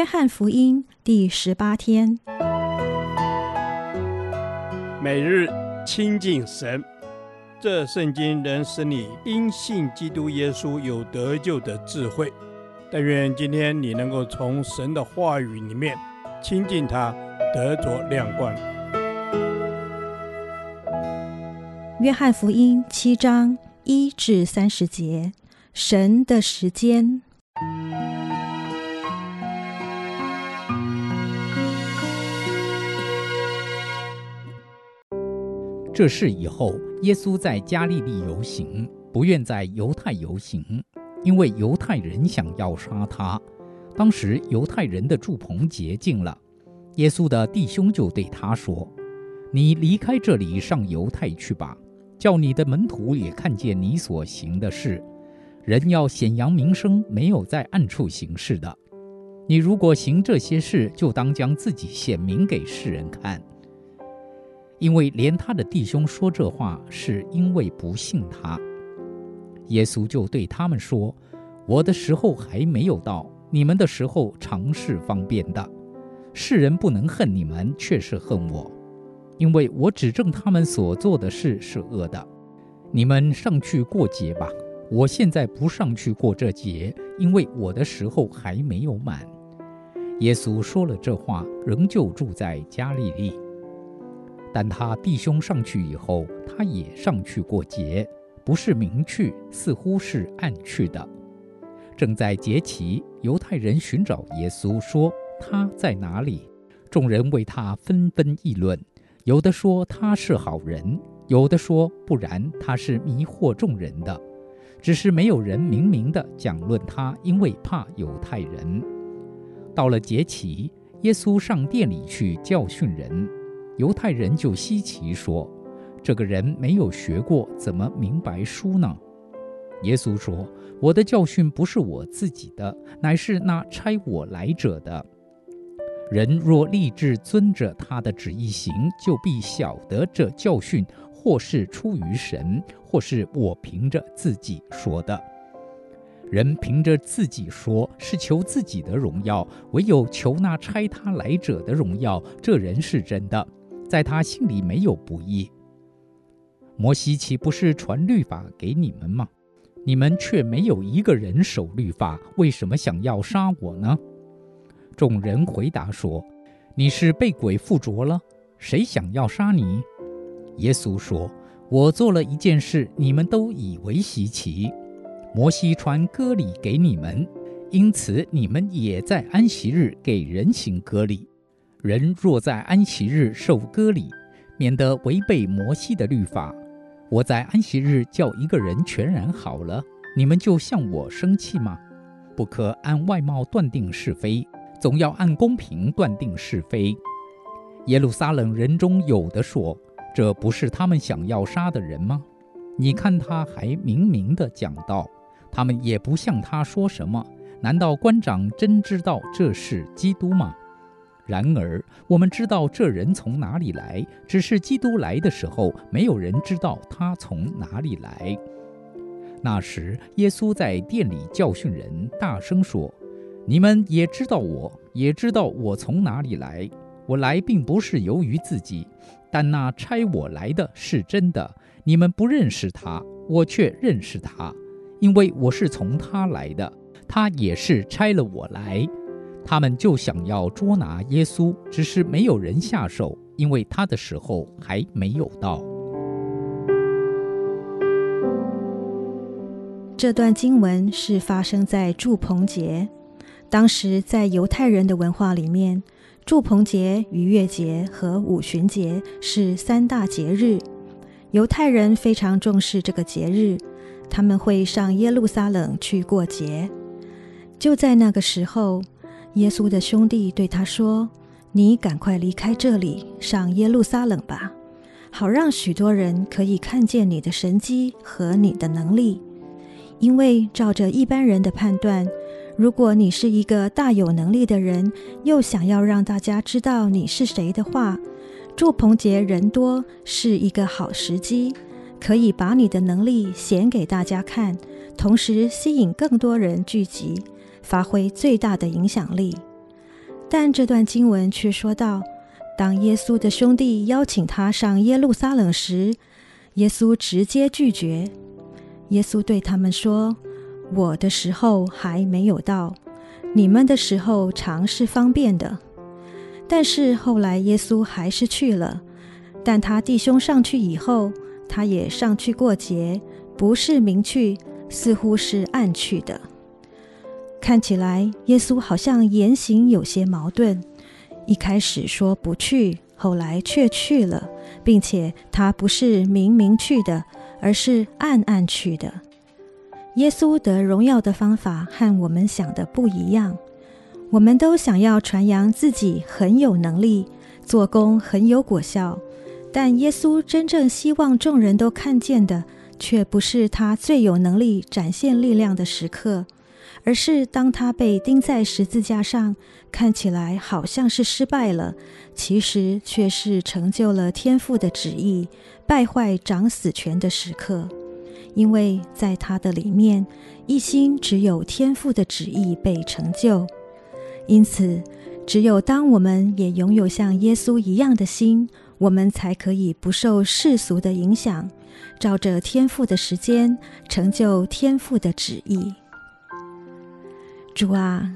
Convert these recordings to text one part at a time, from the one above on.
约翰福音第十八天，每日亲近神，这圣经能使你因信基督耶稣有得救的智慧。但愿今天你能够从神的话语里面亲近他，得着亮光。约翰福音七章一至三十节，神的时间。这事以后，耶稣在加利利游行，不愿在犹太游行，因为犹太人想要杀他。当时犹太人的住棚节近了，耶稣的弟兄就对他说：“你离开这里，上犹太去吧，叫你的门徒也看见你所行的事。人要显扬名声，没有在暗处行事的。你如果行这些事，就当将自己显明给世人看。”因为连他的弟兄说这话，是因为不信他。耶稣就对他们说：“我的时候还没有到，你们的时候常是方便的。世人不能恨你们，却是恨我，因为我指证他们所做的事是恶的。你们上去过节吧。我现在不上去过这节，因为我的时候还没有满。”耶稣说了这话，仍旧住在加利利。但他弟兄上去以后，他也上去过节，不是明去，似乎是暗去的。正在节期，犹太人寻找耶稣，说他在哪里？众人为他纷纷议论，有的说他是好人，有的说不然，他是迷惑众人的。只是没有人明明地讲论他，因为怕犹太人。到了节期，耶稣上殿里去教训人。犹太人就稀奇说：“这个人没有学过，怎么明白书呢？”耶稣说：“我的教训不是我自己的，乃是那差我来者的。人若立志遵着他的旨意行，就必晓得这教训或是出于神，或是我凭着自己说的。人凭着自己说，是求自己的荣耀；唯有求那差他来者的荣耀，这人是真的。”在他心里没有不义。摩西岂不是传律法给你们吗？你们却没有一个人守律法，为什么想要杀我呢？众人回答说：“你是被鬼附着了，谁想要杀你？”耶稣说：“我做了一件事，你们都以为稀奇。摩西传割礼给你们，因此你们也在安息日给人行割礼。”人若在安息日受割礼，免得违背摩西的律法；我在安息日叫一个人全然好了，你们就向我生气吗？不可按外貌断定是非，总要按公平断定是非。耶路撒冷人中有的说：“这不是他们想要杀的人吗？”你看他还明明地讲道，他们也不向他说什么。难道官长真知道这是基督吗？然而，我们知道这人从哪里来，只是基督来的时候，没有人知道他从哪里来。那时，耶稣在殿里教训人，大声说：“你们也知道我，也知道我从哪里来。我来并不是由于自己，但那差我来的是真的。你们不认识他，我却认识他，因为我是从他来的，他也是差了我来。”他们就想要捉拿耶稣，只是没有人下手，因为他的时候还没有到。这段经文是发生在住棚节。当时在犹太人的文化里面，住棚节、逾越节和五旬节是三大节日。犹太人非常重视这个节日，他们会上耶路撒冷去过节。就在那个时候。耶稣的兄弟对他说：“你赶快离开这里，上耶路撒冷吧，好让许多人可以看见你的神迹和你的能力。因为照着一般人的判断，如果你是一个大有能力的人，又想要让大家知道你是谁的话，祝棚节人多是一个好时机，可以把你的能力显给大家看，同时吸引更多人聚集。”发挥最大的影响力。但这段经文却说到，当耶稣的兄弟邀请他上耶路撒冷时，耶稣直接拒绝。耶稣对他们说：“我的时候还没有到，你们的时候常是方便的。”但是后来耶稣还是去了，但他弟兄上去以后，他也上去过节，不是明去，似乎是暗去的。看起来耶稣好像言行有些矛盾，一开始说不去，后来却去了，并且他不是明明去的，而是暗暗去的。耶稣得荣耀的方法和我们想的不一样。我们都想要传扬自己很有能力，做工很有果效，但耶稣真正希望众人都看见的，却不是他最有能力展现力量的时刻。而是当他被钉在十字架上，看起来好像是失败了，其实却是成就了天父的旨意，败坏掌死权的时刻。因为在他的里面，一心只有天父的旨意被成就。因此，只有当我们也拥有像耶稣一样的心，我们才可以不受世俗的影响，照着天父的时间，成就天父的旨意。主啊，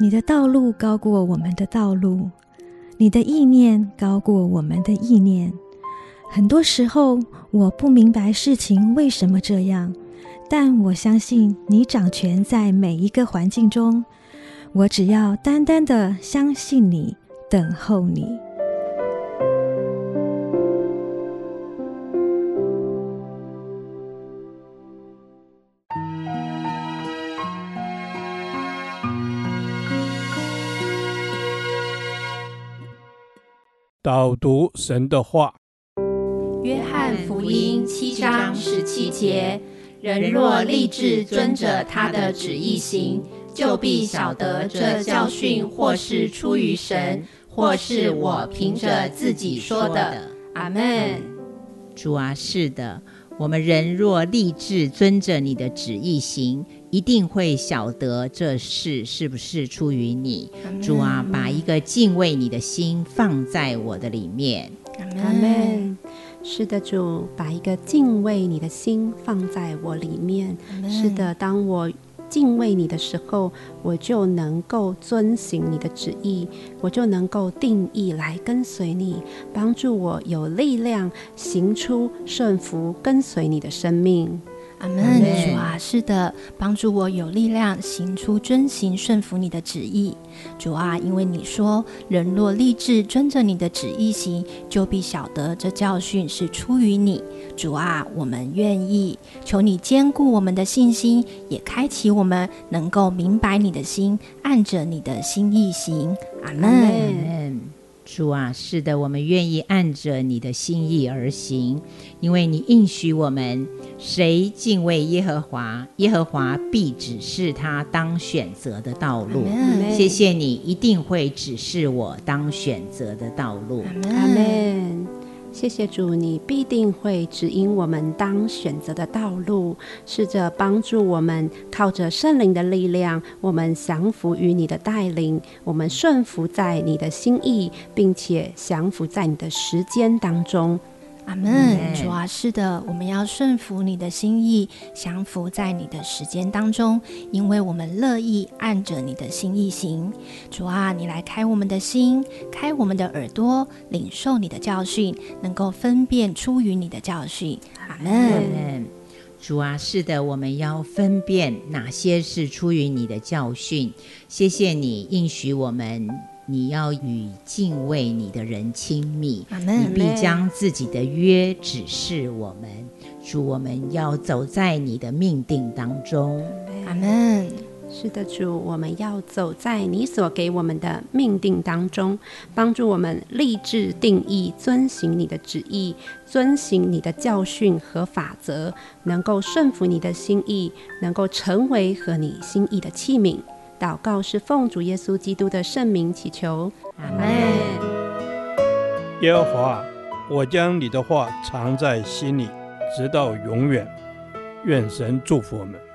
你的道路高过我们的道路，你的意念高过我们的意念。很多时候我不明白事情为什么这样，但我相信你掌权在每一个环境中。我只要单单的相信你，等候你。导读神的话，约翰福音七章十七节：人若立志遵着他的旨意行，就必晓得这教训或是出于神，或是我凭着自己说的。阿门。主啊，是的，我们人若立志遵着你的旨意行。一定会晓得这事是不是出于你，主啊，把一个敬畏你的心放在我的里面。阿门。是的，主，把一个敬畏你的心放在我里面。是的，当我敬畏你的时候，我就能够遵行你的旨意，我就能够定义来跟随你，帮助我有力量行出顺服跟随你的生命。阿门，主啊，是的，帮助我有力量行出遵行顺服你的旨意。主啊，因为你说，人若立志遵着你的旨意行，就必晓得这教训是出于你。主啊，我们愿意，求你坚固我们的信心，也开启我们能够明白你的心，按着你的心意行。阿门。主啊，是的，我们愿意按着你的心意而行，因为你应许我们，谁敬畏耶和华，耶和华必指示他当选择的道路。谢谢你，一定会指示我当选择的道路。阿门。谢谢主，你必定会指引我们当选择的道路，试着帮助我们，靠着圣灵的力量，我们降服于你的带领，我们顺服在你的心意，并且降服在你的时间当中。阿门，主啊，是的，我们要顺服你的心意，降服在你的时间当中，因为我们乐意按着你的心意行。主啊，你来开我们的心，开我们的耳朵，领受你的教训，能够分辨出于你的教训。阿门。主啊，是的，我们要分辨哪些是出于你的教训。谢谢你应许我们。你要与敬畏你的人亲密，你必将自己的约指示我们。主，我们要走在你的命定当中。阿门。是的，主，我们要走在你所给我们的命定当中，帮助我们立志定义遵行你的旨意，遵行你的教训和法则，能够顺服你的心意，能够成为合你心意的器皿。祷告是奉主耶稣基督的圣名祈求，阿门。耶和华，我将你的话藏在心里，直到永远。愿神祝福我们。